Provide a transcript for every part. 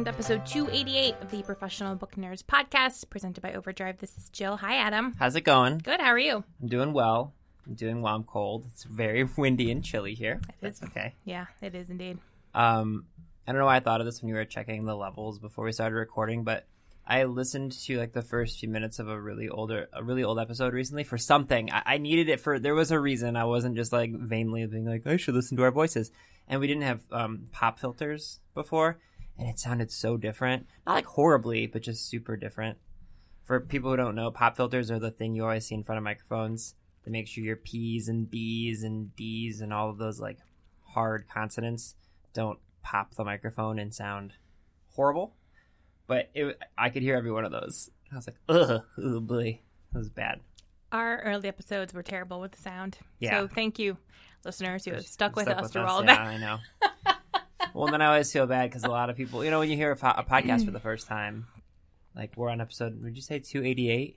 Welcome to episode 288 of the Professional Book Nerds podcast presented by Overdrive. This is Jill. Hi, Adam. How's it going? Good. How are you? I'm doing well. I'm doing well. I'm cold. It's very windy and chilly here. It is. okay. Yeah, it is indeed. Um, I don't know why I thought of this when you were checking the levels before we started recording, but I listened to like the first few minutes of a really older, a really old episode recently for something. I, I needed it for. There was a reason. I wasn't just like vainly being like, I should listen to our voices. And we didn't have um, pop filters before, and it sounded so different. Not like horribly, but just super different. For people who don't know, pop filters are the thing you always see in front of microphones to make sure your P's and B's and D's and all of those like hard consonants don't pop the microphone and sound horrible. But it, I could hear every one of those. I was like, ugh, ugh boy, that was bad. Our early episodes were terrible with the sound. Yeah. So thank you, listeners who have stuck with us through all of yeah, that. I know. well, then I always feel bad because a lot of people, you know, when you hear a, po- a podcast for the first time, like we're on episode, would you say 288?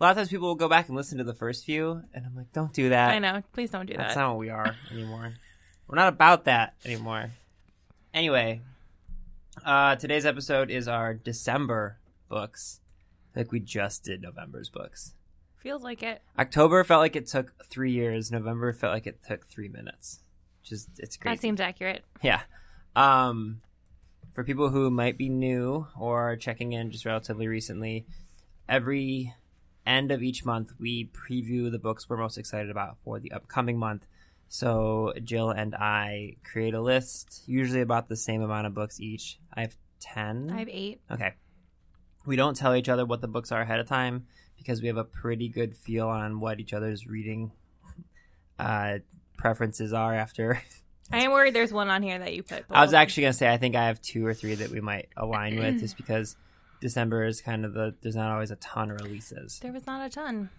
A lot of times people will go back and listen to the first few, and I'm like, don't do that. I know. Please don't do that. That's that. not what we are anymore. We're not about that anymore. Anyway, uh, today's episode is our December books. Think we just did November's books. Feels like it. October felt like it took three years. November felt like it took three minutes. Just it's crazy. That seems accurate. Yeah. Um, for people who might be new or checking in just relatively recently, every end of each month we preview the books we're most excited about for the upcoming month. So Jill and I create a list, usually about the same amount of books each. I have 10. I have eight. Okay. We don't tell each other what the books are ahead of time because we have a pretty good feel on what each other's reading uh, preferences are after I am worried there's one on here that you put. I was actually gonna say I think I have two or three that we might align with, just because December is kind of the there's not always a ton of releases. There was not a ton.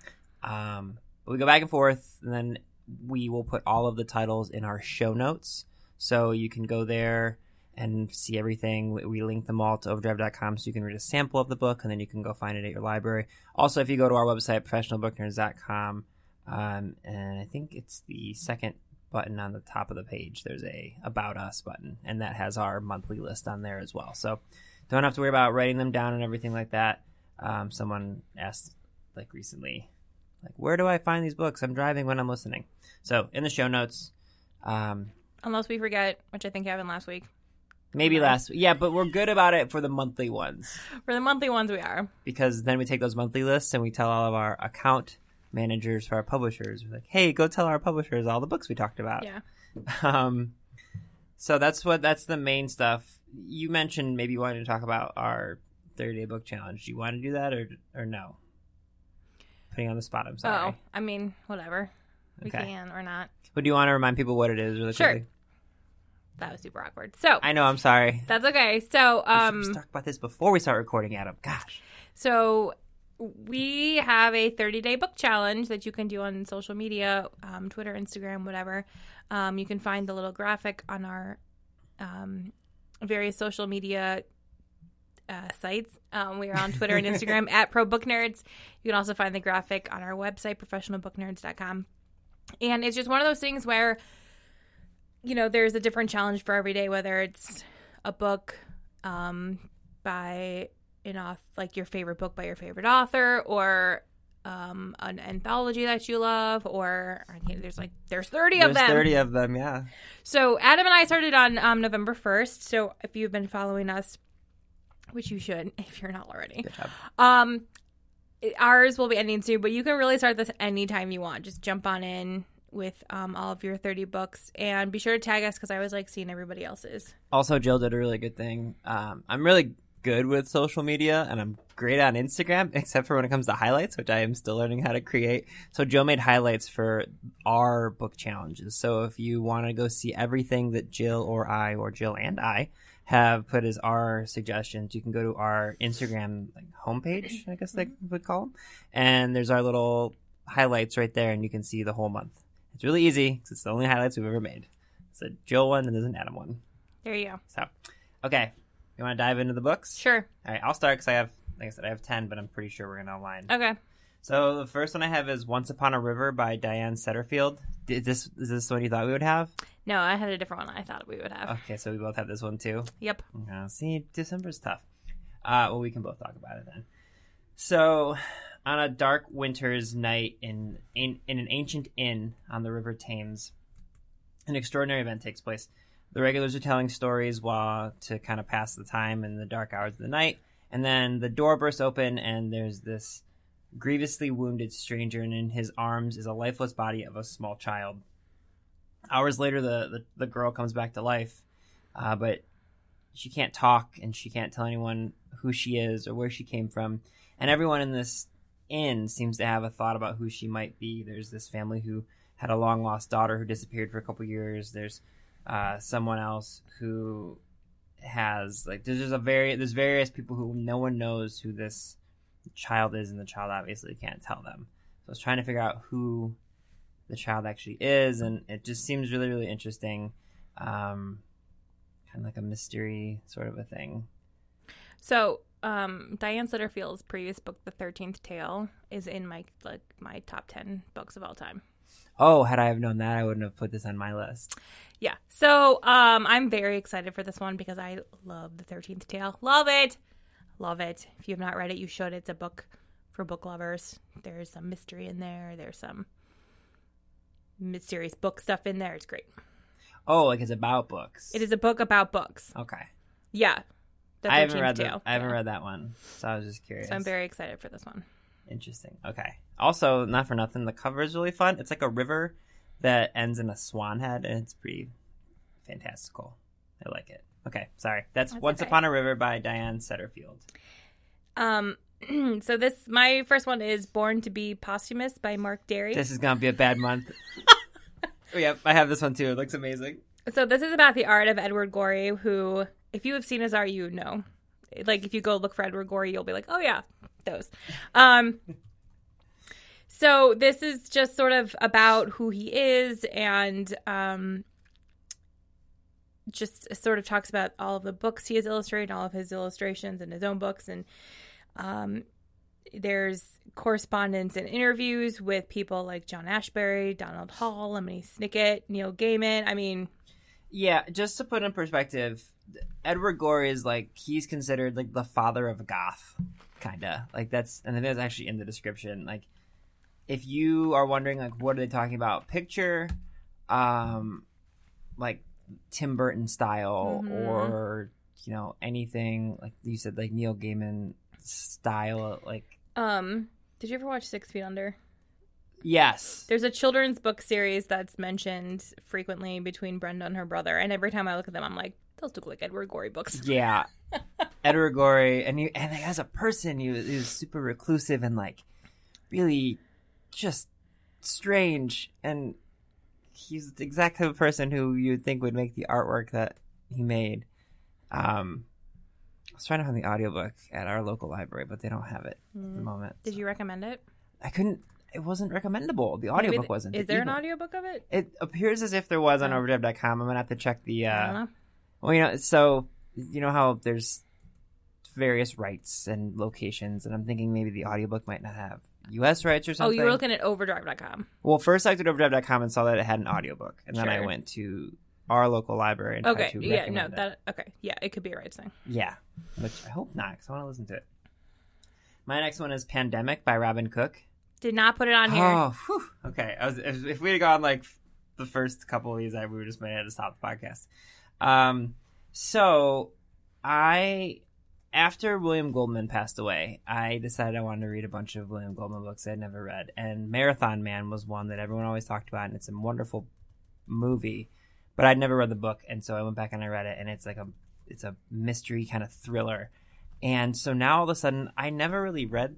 Um, but we go back and forth, and then we will put all of the titles in our show notes, so you can go there and see everything. We, we link them all to overdrive.com, so you can read a sample of the book, and then you can go find it at your library. Also, if you go to our website professionalbooknerds.com, um, and I think it's the second button on the top of the page. There's a about us button, and that has our monthly list on there as well. So don't have to worry about writing them down and everything like that. Um, someone asked like recently, like where do I find these books? I'm driving when I'm listening. So in the show notes, um, Unless we forget, which I think happened last week. maybe last yeah, but we're good about it for the monthly ones For the monthly ones, we are. because then we take those monthly lists and we tell all of our account managers for our publishers, we're like, hey, go tell our publishers all the books we talked about. Yeah. Um, so that's what that's the main stuff. You mentioned maybe you wanted to talk about our 30 day book challenge. Do you want to do that or or no? Putting on the spot. I'm sorry. Oh, I mean, whatever. We Okay. can or not. But do you want to remind people what it is really Sure. quickly? That was super awkward. So I know. I'm sorry. that's okay. So we um, should talk about this before we start recording, Adam. Gosh. so we have a 30 day book challenge that you can do on social media, um, Twitter, Instagram, whatever. Um, you can find the little graphic on our um, various social media uh, sites. Um, we are on Twitter and Instagram at Pro Book Nerds. You can also find the graphic on our website, professionalbooknerds.com. And it's just one of those things where, you know, there's a different challenge for every day, whether it's a book um, by an off like your favorite book by your favorite author or um, an anthology that you love or there's like there's 30 of them 30 of them. Yeah. so Adam and I started on um, November 1st. So if you've been following us, which you should if you're not already, um, ours will be ending soon. But you can really start this anytime you want. Just jump on in with um, all of your 30 books and be sure to tag us because I always like seeing everybody else's. Also, Jill did a really good thing. Um, I'm really good with social media and I'm great on Instagram, except for when it comes to highlights, which I am still learning how to create. So Joe made highlights for our book challenges. So if you want to go see everything that Jill or I or Jill and I have put as our suggestions, you can go to our Instagram like, homepage, I guess they mm-hmm. would call them, and there's our little highlights right there, and you can see the whole month. It's really easy because it's the only highlights we've ever made. It's a Jill one and there's an Adam one. There you go. So, okay, you want to dive into the books? Sure. All right, I'll start because I have, like I said, I have ten, but I'm pretty sure we're gonna align. Okay. So the first one I have is Once Upon a River by Diane Setterfield. Is this is this what you thought we would have? No, I had a different one I thought we would have. Okay, so we both have this one too. Yep. Uh, see, December's tough. Uh, well, we can both talk about it then. So, on a dark winter's night in, in in an ancient inn on the River Thames, an extraordinary event takes place. The regulars are telling stories while to kind of pass the time in the dark hours of the night, and then the door bursts open, and there's this grievously wounded stranger, and in his arms is a lifeless body of a small child. Hours later, the the, the girl comes back to life, uh, but she can't talk and she can't tell anyone who she is or where she came from. And everyone in this inn seems to have a thought about who she might be. There's this family who had a long lost daughter who disappeared for a couple years. There's uh, someone else who has like there's just a very there's various people who no one knows who this child is, and the child obviously can't tell them. So I was trying to figure out who the child actually is, and it just seems really really interesting. Um, kind of like a mystery sort of a thing. So, um, Diane Setterfield's previous book, The Thirteenth Tale, is in my like my top ten books of all time. Oh, had I have known that, I wouldn't have put this on my list. Yeah. So, um, I'm very excited for this one because I love The Thirteenth Tale. Love it. Love it. If you have not read it, you should. It's a book for book lovers. There's some mystery in there. There's some mysterious book stuff in there. It's great. Oh, like it's about books. It is a book about books. Okay. Yeah. The I haven't read that. I haven't read that one, so I was just curious. So I'm very excited for this one. Interesting. Okay. Also, not for nothing, the cover is really fun. It's like a river that ends in a swan head, and it's pretty fantastical. I like it. Okay, sorry. That's, That's Once okay. Upon a River by Diane Setterfield. Um, so this my first one is Born to Be Posthumous by Mark Dery. This is gonna be a bad month. oh, yep, I have this one too. It looks amazing. So this is about the art of Edward Gorey, who, if you have seen his art, you know. Like if you go look for Edward Gorey, you'll be like, oh yeah, those. Um, so this is just sort of about who he is, and um, just sort of talks about all of the books he has illustrated, all of his illustrations and his own books, and um, there's correspondence and interviews with people like John Ashbery, Donald Hall, Lemony Snicket, Neil Gaiman. I mean, Yeah, just to put in perspective, Edward Gorey is like he's considered like the father of goth, kinda. Like that's and that's actually in the description. Like if you are wondering like what are they talking about, picture um like Tim Burton style Mhm. or you know anything like you said like Neil Gaiman style like Um, did you ever watch Six Feet Under? Yes. There's a children's book series that's mentioned frequently between Brenda and her brother, and every time I look at them, I'm like, those look like Edward Gorey books. Yeah, Edward Gorey, and he and as a person, he was, he was super reclusive and like really just strange, and he's the exact type of person who you'd think would make the artwork that he made. Um, I was trying to find the audiobook at our local library, but they don't have it at the moment. Mm. Did you recommend it? I couldn't. It wasn't recommendable. The audiobook th- wasn't. Is The there an audiobook of it? It appears as if there was on Oh. overdrive.com. I'm gonna have to check the. I Uh, don't know. well, you know, so you know how there's various rights and locations, and I'm thinking maybe the audiobook might not have U.S. rights or something. Oh, you were looking at overdrive.com. well, first I looked at overdrive.com and saw that it had an audiobook, and then I went to our local library and tried Okay, yeah, no, it. that okay, yeah, it could be a rights thing. Yeah, which I hope not, because I want to listen to it. My next one is Pandemic by Robin Cook. Did not put it on here. Oh, whew. okay. I was, if, if we had gone like the first couple of these, I we would just made it to stop the podcast. Um, so I, after William Goldman passed away, I decided I wanted to read a bunch of William Goldman books I'd never read, and Marathon Man was one that everyone always talked about, and it's a wonderful movie, but I'd never read the book, and so I went back and I read it, and it's like a, it's a mystery kind of thriller, And so now all of a sudden, I never really read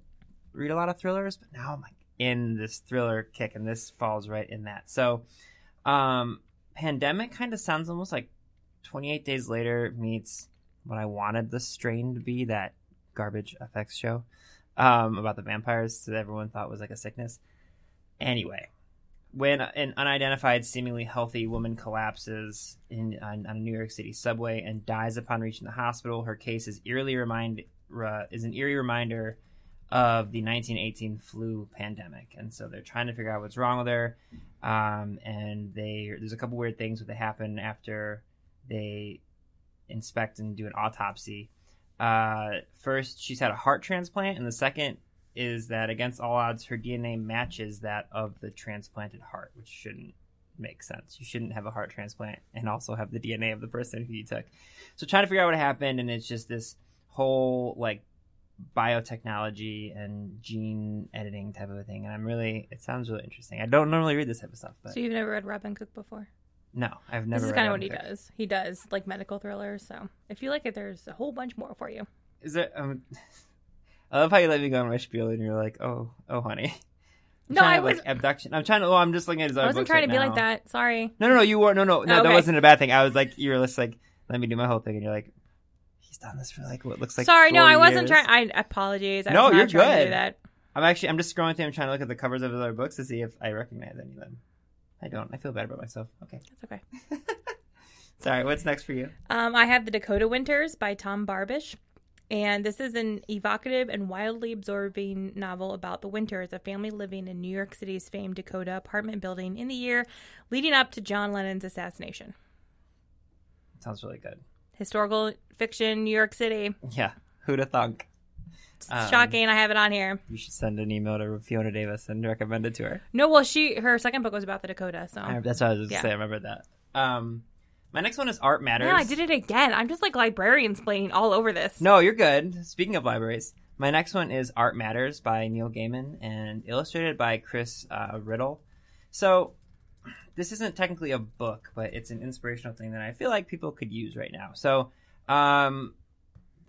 read a lot of thrillers, but now I'm like in this thriller kick, and this falls right in that. So, um, Pandemic kind of sounds almost like 28 Days Later meets what I wanted the strain to be that garbage FX show um, about the vampires that everyone thought was like a sickness. Anyway, when an unidentified, seemingly healthy woman collapses in on, on, a New York City subway and dies upon reaching the hospital, her case is eerily remind uh, is an eerie reminder of the 1918 flu pandemic, and so they're trying to figure out what's wrong with her. Um, and they there's a couple weird things that happen after they inspect and do an autopsy. Uh, first, she's had a heart transplant, and the second is that against all odds, her DNA matches that of the transplanted heart, which shouldn't make sense. You shouldn't have a heart transplant and also have the DNA of the person who you took. So trying to figure out what happened, and it's just this whole like biotechnology and gene editing type of a thing. And I'm really, it sounds really interesting. I don't normally read this type of stuff, but so you've never read Robin Cook before? No, I've never. This is kind of what he Cook. does. He does like medical thrillers. So if you like it, there's a whole bunch more for you. Is there? Um, I love how you let me go on my spiel and you're like, oh, oh, honey. I'm no, I was like abduction. I'm trying to. Oh, I'm just looking at his. Own. I wasn't trying right to be now. like that. Sorry. No, no, no. You were. No, no, no. Oh, okay. That wasn't a bad thing. I was like, you were just like, let me do my whole thing, and you're like, he's done this for like what looks like. Sorry, no, I wasn't trying. I apologize. I no, you're good. that. I'm actually. I'm just scrolling through. I'm trying to look at the covers of other books to see if I recognize any of them. I don't. I feel bad about myself. Okay. That's okay. Sorry. What's next for you? Um, I have the Dakota Winters by Tom Barbash. And this is an evocative and wildly absorbing novel about the Winters, a family living in New York City's famed Dakota apartment building in the year leading up to John Lennon's assassination. Sounds really good. Historical fiction, New York City. Yeah. Who'da thunk? Um, shocking. I have it on here. You should send an email to Fiona Davis and recommend it to her. No, well, she her second book was about the Dakota, so I, that's what I was going to yeah. say. I remember that. Um, my next one is Art Matters. Yeah, I did it again. I'm just like librarian explaining all over this. No, you're good. Speaking of libraries, my next one is Art Matters by Neil Gaiman and illustrated by Chris uh, Riddle. So, this isn't technically a book, but it's an inspirational thing that I feel like people could use right now. So, um,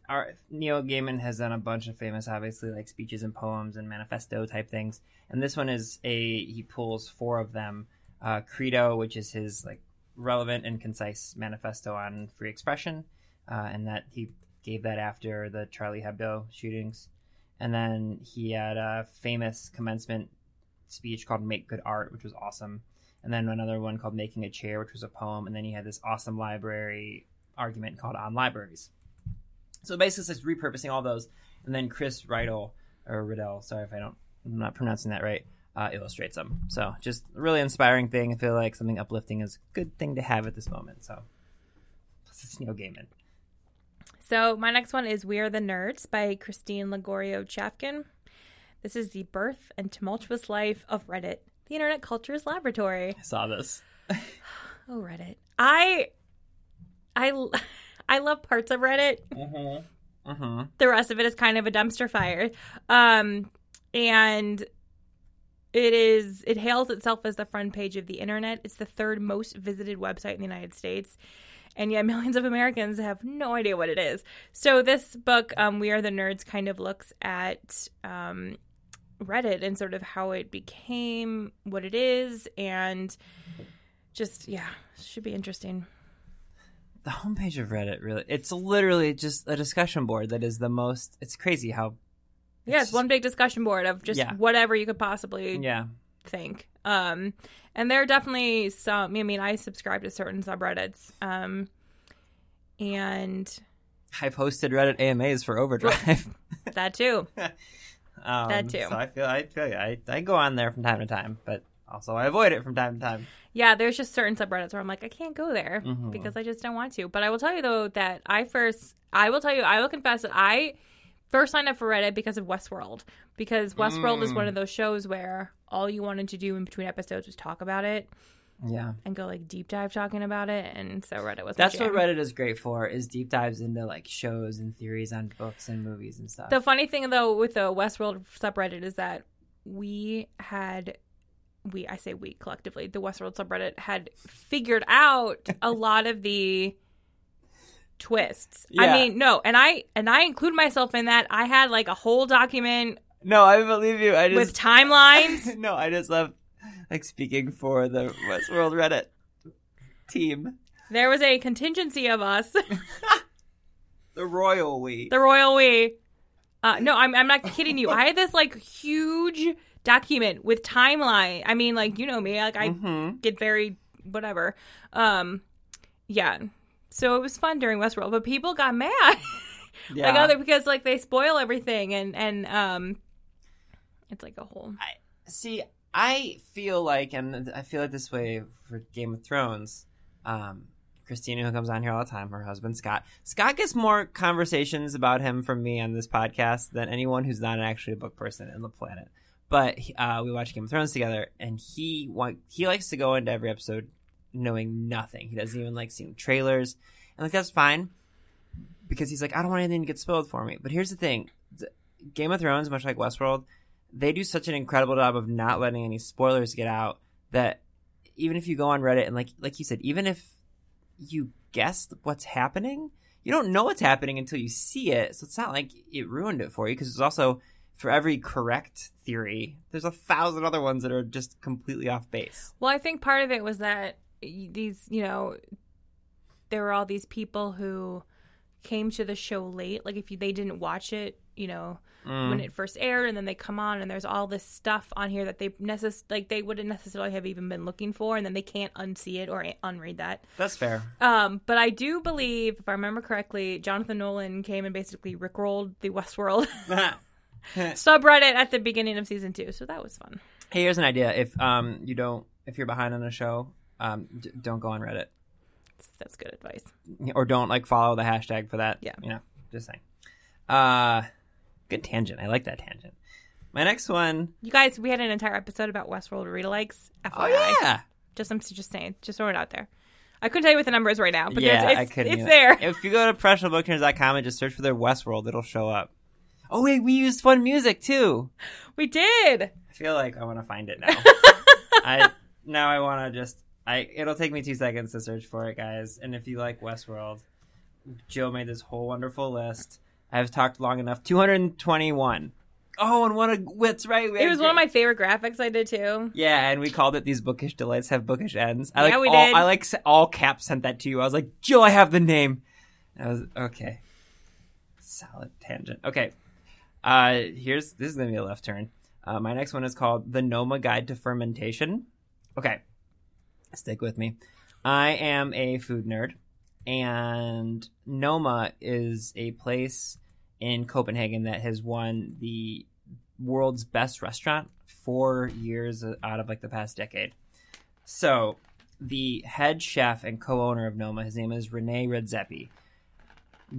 our, Neil Gaiman has done a bunch of famous, obviously, like speeches and poems and manifesto type things. And this one is a, he pulls four of them. Uh, Credo, which is his like relevant and concise manifesto on free expression, uh, and that he gave that after the Charlie Hebdo shootings. And then he had a famous commencement speech called "Make Good Art," which was awesome. And then another one called "Making a Chair," which was a poem. And then he had this awesome library argument called "On Libraries." So basically, it's repurposing all those. And then Chris Riddle or Riddell, sorry if I don't, I'm not pronouncing that right uh, illustrates them. So just a really inspiring thing. I feel like something uplifting is a good thing to have at this moment. So plus it's Neil Gaiman. So my next one is We Are the Nerds by Christine Lagorio Chafkin. This is the birth and tumultuous life of Reddit, the internet culture's laboratory. I saw this. oh, Reddit. I I I love parts of Reddit. Mm-hmm. Mm-hmm. The rest of it is kind of a dumpster fire. Um, and it is it hails itself as the front page of the internet. It's the third most visited website in the United States. And yet millions of Americans have no idea what it is. So this book, um, We Are the Nerds, kind of looks at um, Reddit and sort of how it became what it is and just yeah, should be interesting. The homepage of Reddit really it's literally just a discussion board that is the most it's crazy how yeah, it's one big discussion board of just yeah. whatever you could possibly yeah. think. Um, and there are definitely some. I mean, I subscribe to certain subreddits, um, and I've hosted Reddit AMAs for Overdrive. that too. um, that too. So I feel I feel I I go on there from time to time, but also I avoid it from time to time. Yeah, there's just certain subreddits where I'm like, I can't go there mm-hmm. because I just don't want to. But I will tell you though that I first, I will tell you, I will confess that I first signed up for Reddit because of Westworld. Because Westworld mm. is one of mm. those shows where all you wanted to do in between episodes was talk about it. Yeah. And go like deep dive talking about it. And so Reddit was That's what Reddit is great for is deep dives into like shows and theories on books and movies and stuff. The funny thing though with the Westworld subreddit is that we had we I say we collectively, the Westworld subreddit had figured out a lot of the twists. Yeah. I mean, no, and I and I include myself in that. I had like a whole document No, I believe you. I just with timelines. no, I just love like speaking for the Westworld Reddit team, there was a contingency of us, the royal we. the royal we. Uh, no, I'm I'm not kidding you. I had this like huge document with timeline. I mean, like you know me, like I Mhm. get very whatever. Um, yeah. So it was fun during Westworld, but people got mad. Yeah. like other because like they spoil everything and and um, it's like a whole. I, See, I feel like, and I feel like this way for Game of Thrones. Um, Christina, who comes on here all the time, her husband Scott. Scott gets more conversations about him from me on this podcast than anyone who's not actually a book person in the planet. But uh, we watch Game of Thrones together, and he want, he likes to go into every episode knowing nothing. He doesn't even like seeing trailers, and like that's fine because he's like, I don't want anything to get spoiled for me. But here's the thing: Game of Thrones, much like Westworld, they do such an incredible job of not letting any spoilers get out that even if you go on Reddit and like like you said, even if you guess what's happening, you don't know what's happening until you see it. So it's not like it ruined it for you because it's also for every correct theory, there's a thousand other ones that are just completely off base. Well, I think part of it was that these, you know, there were all these people who came to the show late. Like if they didn't watch it, you know, Mm. when it first aired, and then they come on, and there's all this stuff on here that they necess- like they wouldn't necessarily have even been looking for, and then they can't unsee it or unread that. That's fair. Um, but I do believe, if I remember correctly, Jonathan Nolan came and basically rickrolled the Westworld subreddit at the beginning of season two, so that was fun. Hey, here's an idea. If um you don't, if you're behind on a show, um d- don't go on Reddit That's good advice. or don't like follow the hashtag for that. Yeah. you know, just saying. Uh, good tangent. I like that tangent. My next one. You guys, we had an entire episode about Westworld read likes. FYI. Oh yeah, Just I'm just saying, just throwing it out there. I couldn't tell you what the number is right now, but yeah. it's, I couldn't. it's either. there. If you go to professionalbooknerds.com and just search for their Westworld, it'll show up. Oh wait, we used fun music too. We did. I feel like I want to find it now. I now I want to just. I it'll take me two seconds to search for it, guys. And if you like Westworld, Joe made this whole wonderful list. I've talked long enough. Two hundred and twenty-one. Oh, and what a what's right. we It was one of my favorite graphics I did too. Yeah, and we called it "These Bookish Delights Have Bookish Ends." I Yeah, like we all, did. I like all caps sent that to you. I was like, Jill, I have the name." I was okay. Solid tangent. Okay, uh, here's this is gonna be a left turn. Uh, my next one is called "The Noma Guide to Fermentation." Okay, stick with me. I am a food nerd, and Noma is a place in Copenhagen that has won the world's best restaurant four years out of like the past decade. So, the head chef and co-owner of Noma, his name is Rene Redzepi.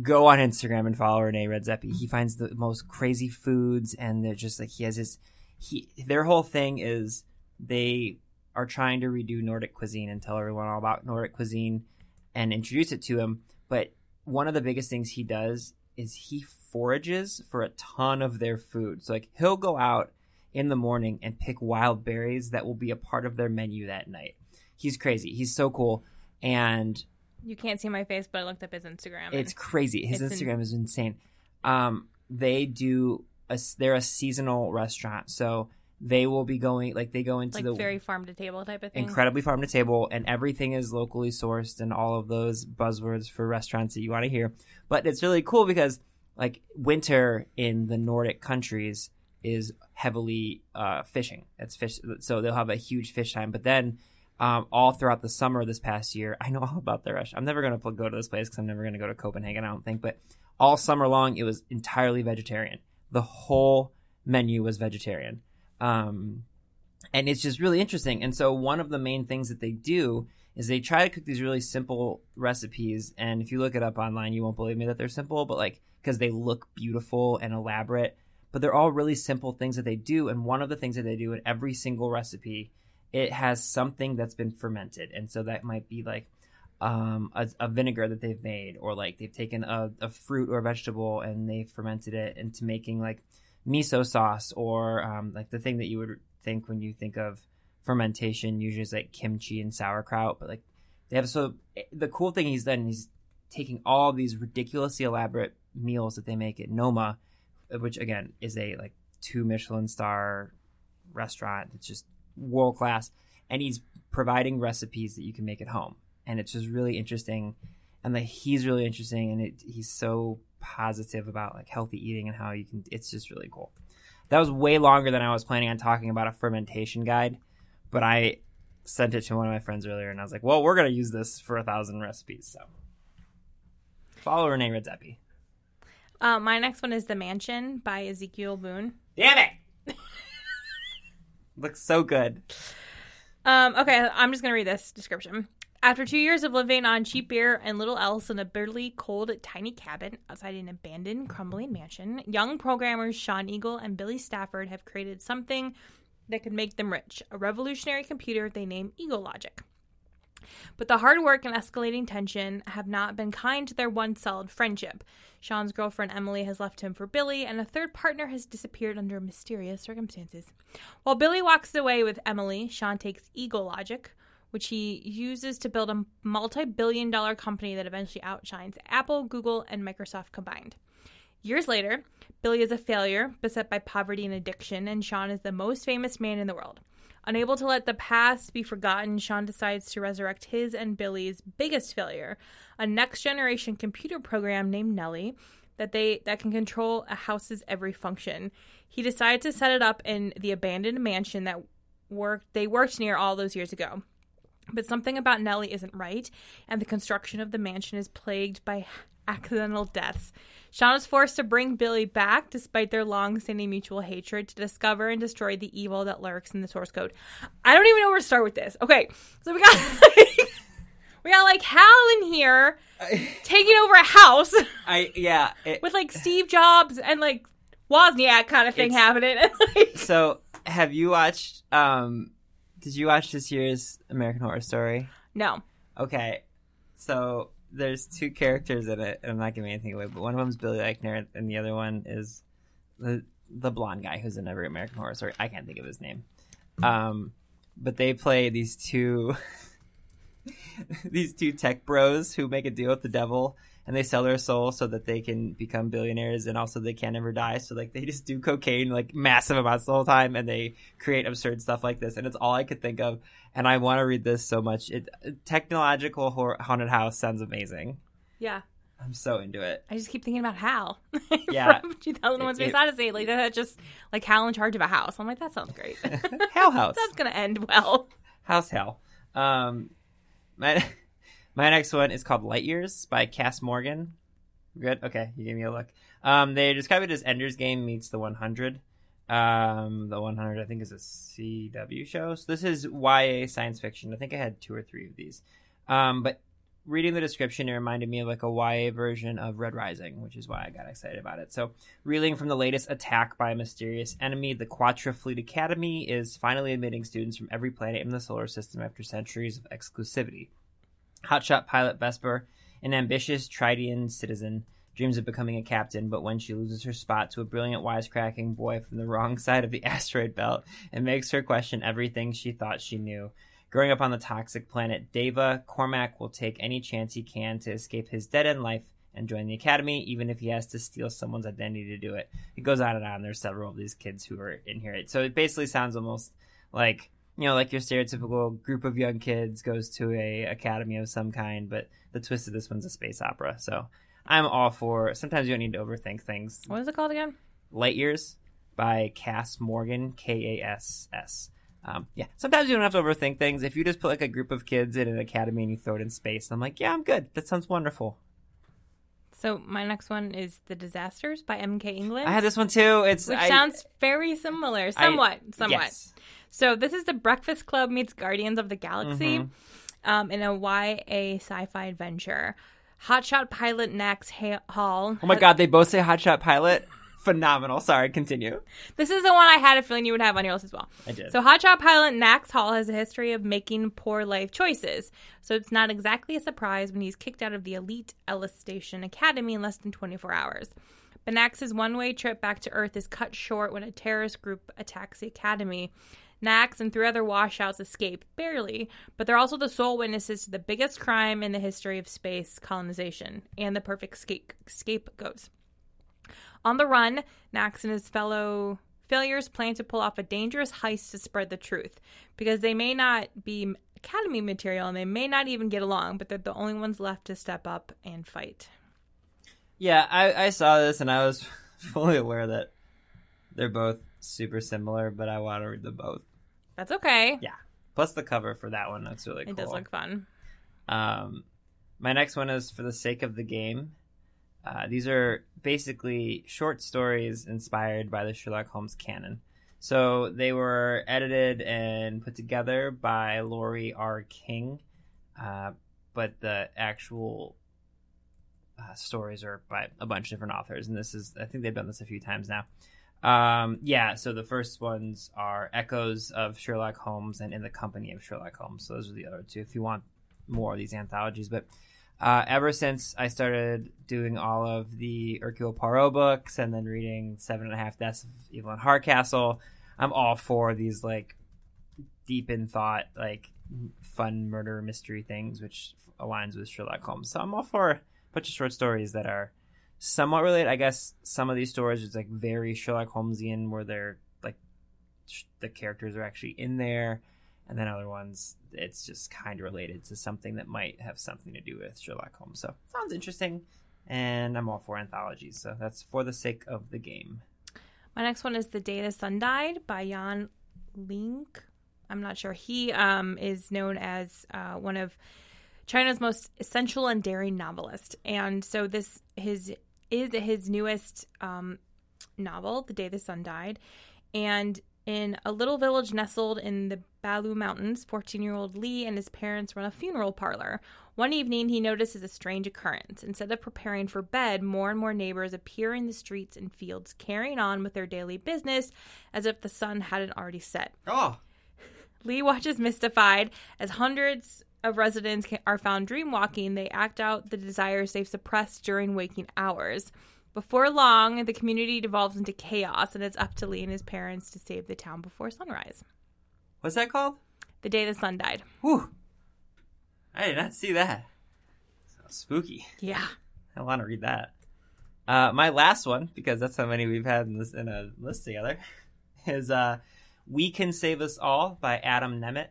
Go on Instagram and follow Rene Redzepi. He finds the most crazy foods, and they're just like he has his. He their whole thing is they are trying to redo Nordic cuisine and tell everyone all about Nordic cuisine and introduce it to him. But one of the biggest things he does is he forages for a ton of their food. So like he'll go out in the morning and pick wild berries that will be a part of their menu that night. He's crazy. He's so cool. And You can't see my face, but I looked up his Instagram. it's crazy. His It's in- Instagram is insane. Um, they do a, they're a seasonal restaurant, so they will be going like they go into like the very farm to table type of thing. incredibly farm to table and everything is locally sourced and all of those buzzwords for restaurants that you want to hear. But it's really cool because like winter in the nordic countries is heavily uh, fishing. It's fish so they'll have a huge fish time. But then um, all throughout the summer this past year i know all about the rush. i'm never going to go to this place because i'm never going to go to copenhagen i don't think. But all summer long it was entirely vegetarian. The whole menu was vegetarian um, and it's just really interesting. And so one of the main things that they do is they try to cook these really simple recipes. And if you look it up online, you won't believe me that they're simple, but like because they look beautiful and elaborate. But they're all really simple things that they do. And one of the things that they do in every single recipe, it has something that's been fermented. And so that might be like um, a, a vinegar that they've made, or like they've taken a, a fruit or a vegetable and they've fermented it into making like miso sauce or um, like the thing that you would think when you think of fermentation usually is like kimchi and sauerkraut but like they have so the cool thing he's done he's taking all these ridiculously elaborate meals that they make at Noma, which again is a like two Michelin star restaurant. that's just world class, and he's providing recipes that you can make at home, and it's just really interesting. And like he's really interesting, and it, he's so positive about like healthy eating and how you can. It's just really cool. That was way longer than I was planning on talking about a fermentation guide, but I sent it to one of my friends earlier, and I was like, "Well, we're gonna use this for a thousand recipes." So follow Rene Redzepi. Uh, my next one is The Mansion by Ezekiel Boone. Damn it! Looks so good. Um, okay, I'm just gonna read this description. After two years of living on cheap beer and little else in a bitterly cold, tiny cabin outside an abandoned, crumbling mansion, young programmers Sean Eagle and Billy Stafford have created something that could make them rich a revolutionary computer they name Eagle Logic. But the hard work and escalating tension have not been kind to their once solid friendship. Sean's girlfriend Emily has left him for Billy, and a third partner has disappeared under mysterious circumstances. While Billy walks away with Emily, Sean takes Eagle Logic, which he uses to build a multi billion dollar company that eventually outshines Apple, Google, and Microsoft combined. Years later, Billy is a failure, beset by poverty and addiction, and Sean is the most famous man in the world. Unable to let the past be forgotten, Sean decides to resurrect his and Billy's biggest failure, a next generation computer program named Nelly that they that can control a house's every function. He decides to set it up in the abandoned mansion that worked they worked near all those years ago. But something about Nellie isn't right, and the construction of the mansion is plagued by accidental deaths. Sean is forced to bring Billy back despite their long standing mutual hatred to discover and destroy the evil that lurks in the source code. I don't even know where to start with this. Okay, so we got like, we got like Hal in here taking over a house I yeah. It, with like Steve Jobs and like Wozniak kind of thing happening. So have you watched? Um, did you watch this year's American Horror Story? no. Okay, so there's two characters in it, and I'm not giving anything away, but one of them's Billy Eichner, and the other one is the the blonde guy who's in every American Horror Story. I can't think of his name. Um, but they play these two these two tech bros who make a deal with the devil and they sell their soul so that they can become billionaires and also they can never die so like they just do cocaine like massive amounts the whole time and they create absurd stuff like this and it's all i could think of and i want to read this so much it technological haunted house sounds amazing Yeah. i'm so into it I just keep thinking about Hal. Yeah. From 2001 It- Space it- Odyssey. Like, that's just like Hal in charge of a house. I'm like, that sounds great. hell house That's going to end well. House Hell. Um, my my next one is called Light Years by Kass Morgan. Good. Okay, you gave me a look. Um, they describe it as Ender's Game meets the 100. Um, the 100 I think is a CW show. So this is YA science fiction. I think I had two or three of these. Um, but reading the description, it reminded me of like a YA version of Red Rising, which is why I got excited about it. So, reeling from the latest attack by a mysterious enemy, the Quatra Fleet Academy is finally admitting students from every planet in the solar system after centuries of exclusivity. Hotshot pilot Vesper, an ambitious Tridian citizen, dreams of becoming a captain, but when she loses her spot to a brilliant wisecracking boy from the wrong side of the asteroid belt, it makes her question everything she thought she knew. Growing up on the toxic planet Deva, Cormac will take any chance he can to escape his dead end life and join the academy, even if he has to steal someone's identity to do it. It goes on and on. There's several of these kids who are in here. So it basically sounds almost like you know, like your stereotypical group of young kids goes to a academy of some kind, but the twist of this one's a space opera. So I'm all for. Sometimes you don't need to overthink things. What is it called again? Light Years by Kass Morgan, K A S S. Um, yeah, sometimes you don't have to overthink things. If you just put like a group of kids in an academy and you throw it in space, I'm like, yeah, I'm good. That sounds wonderful. So my next one is The Disasters by M.K. England. I had this one too. It's which I- sounds very similar. I- Somewhat. somewhat. Yes. So this is the Breakfast Club meets Guardians of the Galaxy Mm-hmm. um, in a YA sci-fi adventure. Hotshot pilot Nax ha- Hall. Oh my god, they both say Hotshot Pilot. Phenomenal. Sorry, continue. This is the one I had a feeling you would have on your list as well. I did. So Hotshot pilot Nax Hall has a history of making poor life choices. So it's not exactly a surprise when he's kicked out of the elite Ellis Station Academy in less than 24 hours. But Nax's one-way trip back to Earth is cut short when a terrorist group attacks the academy. Nax and three other washouts escape, barely, but they're also the sole witnesses to the biggest crime in the history of space colonization and the perfect scape- scapegoats. On the run, Nax and his fellow failures plan to pull off a dangerous heist to spread the truth because they may not be Academy material and they may not even get along, but they're the only ones left to step up and fight. Yeah, I, I saw this and I was fully aware that they're both super similar, but I want to read them both. That's okay. Yeah. Plus the cover for that one looks really cool. It does look fun. Um, my next one is for the sake of the game. Uh, these are basically short stories inspired by the Sherlock Holmes canon. So they were edited and put together by Laurie R. King, uh, but the actual uh, stories are by a bunch of different authors. And this is, I think they've done this a few times now. Um, yeah, so the first ones are Echoes of Sherlock Holmes and In the Company of Sherlock Holmes. So those are the other two if you want more of these anthologies. But uh, ever since I started doing all of the Hercule Poirot books and then reading Seven and a Half Deaths of Evelyn Hardcastle, I'm all for these like deep in thought, like fun murder mystery things, which aligns with Sherlock Holmes. So I'm all for a bunch of short stories that are somewhat related. I guess some of these stories is like very Sherlock Holmesian, where they're like sh- the characters are actually in there, and then other ones it's just kind of related to something that might have something to do with Sherlock Holmes. So sounds interesting, and I'm all for anthologies. So that's for the sake of the game. My next one is The Day the Sun Died by Jan Link. I'm not sure. He um, is known as uh, one of China's most essential and daring novelists. And so this his is his newest um, novel, The Day the Sun Died. And in a little village nestled in the Balou Mountains, 14 year old Lee and his parents run a funeral parlor. One evening, he notices a strange occurrence. Instead of preparing for bed, more and more neighbors appear in the streets and fields, carrying on with their daily business as if the sun hadn't already set. Oh, Lee watches mystified as hundreds of residents are found dreamwalking. They act out the desires they've suppressed during waking hours. Before long, the community devolves into chaos, and it's up to Lee and his parents to save the town before sunrise. what's that called? The day the sun died. Whew. I did not see that. Sounds spooky. Yeah. I want to read that. Uh, my last one, because that's how many we've had in this in a list together, is uh, "We Can Save Us All" by Adam Nemett.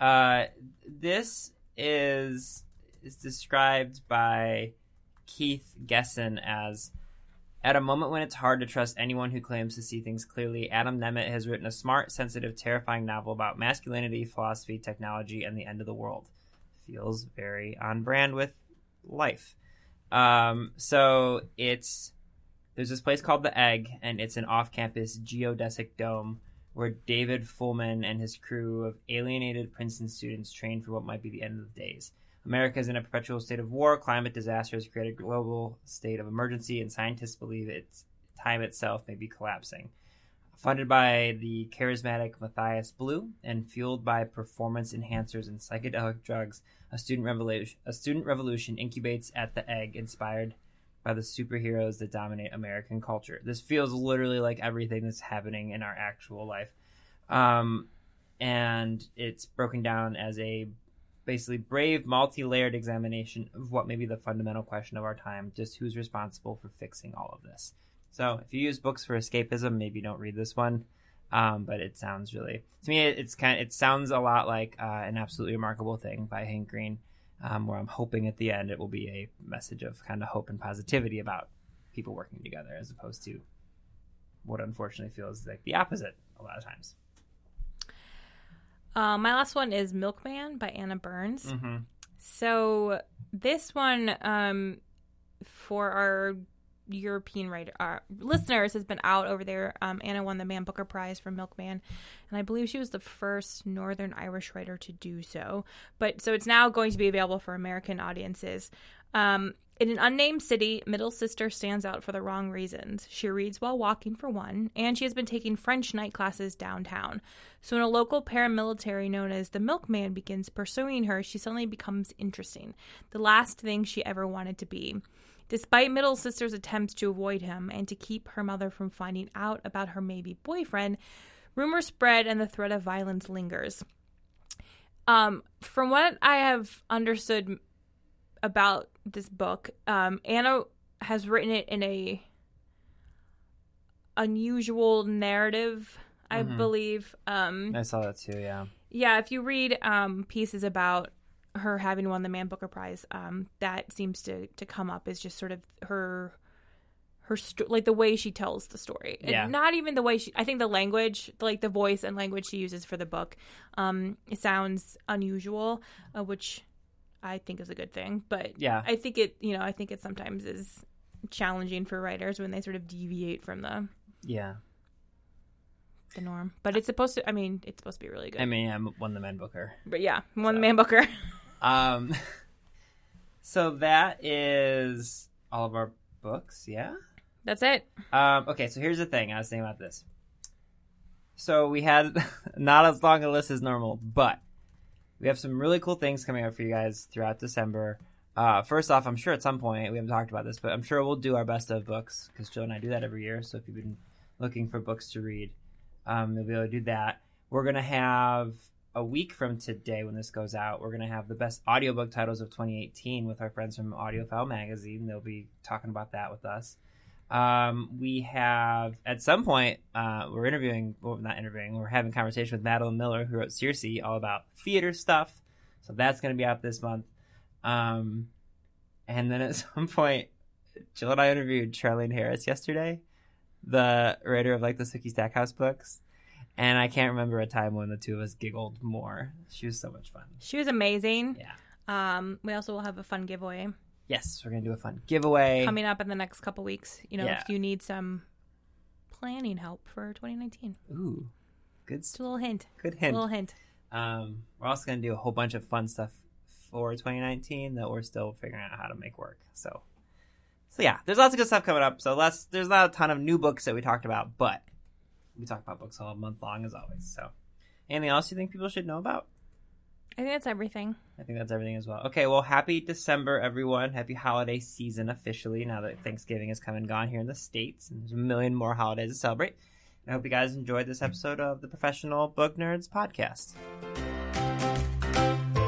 Uh, this is is described by Keith Gessen as at a moment when it's hard to trust anyone who claims to see things clearly, Adam Nemett has written a smart, sensitive, terrifying novel about masculinity, philosophy, technology, and the end of the world. Feels very on brand with life. Um, so it's there's this place called the Egg, and it's an off-campus geodesic dome where David Fullman and his crew of alienated Princeton students train for what might be the end of the days. America is in a perpetual state of war. Climate disasters create a global state of emergency, and scientists believe its time itself may be collapsing. Funded by the charismatic Matthias Blue and fueled by performance enhancers and psychedelic drugs, a student revolution, a student revolution incubates at the egg, inspired by the superheroes that dominate American culture. This feels literally like everything that's happening in our actual life, um, and it's broken down as a basically brave, multi-layered examination of what may be the fundamental question of our time: just who's responsible for fixing all of this. So, if you use books for escapism, maybe don't read this one. Um, but it sounds really to me it, it's kind of, it sounds a lot like uh, an absolutely remarkable thing by Hank Green, um, where I'm hoping at the end it will be a message of kind of hope and positivity about people working together, as opposed to what unfortunately feels like the opposite a lot of times. Uh, my last one is Milkman by Anna Burns. Mm-hmm. So this one, um, for our European writer uh, listeners, has been out over there. Um, Anna won the Man Booker Prize for Milkman, and I believe she was the first Northern Irish writer to do so. But so it's now going to be available for American audiences. Um, in an unnamed city, middle sister stands out for the wrong reasons. She reads while walking, for one, and she has been taking French night classes downtown. So, when a local paramilitary known as the Milkman begins pursuing her, she suddenly becomes interesting. The last thing she ever wanted to be. Despite middle sister's attempts to avoid him and to keep her mother from finding out about her maybe boyfriend, Rumors spread and the threat of violence lingers. Um, from what I have understood about this book, um, Anna has written it in a unusual narrative, I Mhm. believe. Um, I saw that too. Yeah. yeah, if you read um, pieces about her having won the Man Booker Prize, um, that seems to to come up is just sort of her her sto- like the way she tells the story. And Yeah. not even the way she. I think the language, like the voice and language she uses for the book, um, it sounds unusual, uh, which I think is a good thing. But Yeah. I think it. You know, I think it sometimes is challenging for writers when they sort of deviate from the Yeah. the norm. But it's supposed to. I mean, it's supposed to be really good. I mean, I won the Man Booker. but yeah, won the Man Booker. Um, so that is all of our books. Yeah. That's it. Um, okay, so here's the thing. I was thinking about this. So we had not as long a list as normal, but we have some really cool things coming up for you guys throughout December. Uh, first off, I'm sure at some point we haven't talked about this, but I'm sure we'll do our best of books because Jill and I do that every year. So if you've been looking for books to read, um, you'll be able to do that. We're gonna have a week from today when this goes out. We're gonna have the best audiobook titles of 2018 with our friends from AudioFile Magazine. They'll be talking about that with us. Um, we have at some point uh, we're interviewing, well, not interviewing, we're having conversation with Madeline Miller, who wrote Circe, all about theater stuff. So that's going to be out this month. Um, and then at some point, Jill and I interviewed Charlaine Harris yesterday, the writer of like the Sookie Stackhouse books. And I can't remember a time when the two of us giggled more. She was so much fun. She was amazing. Yeah. Um, we also will have a fun giveaway Yes, we're gonna do a fun giveaway. coming up in the next couple weeks. You know, Yeah. if you need some planning help for 2019, Ooh, good, just a little hint. good A hint. little hint. Um, we're also going to do a whole bunch of fun stuff for 2019 that we're still figuring out how to make work. So, so yeah, there's lots of good stuff coming up. So let's. There's not a ton of new books that we talked about, but we talk about books all month long as always. So, anything else you think people should know about? I think that's everything. I think that's everything as well. Okay, well, happy December, everyone. Happy holiday season officially now that Thanksgiving has come and gone here in the States. And there's a million more holidays to celebrate. And I hope you guys enjoyed this episode of the Professional Book Nerds podcast.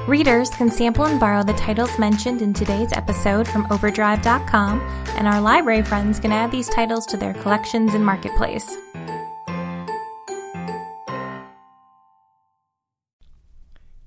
Readers can sample and borrow the titles mentioned in today's episode from Overdrive.com, and our library friends can add these titles to their collections and marketplace.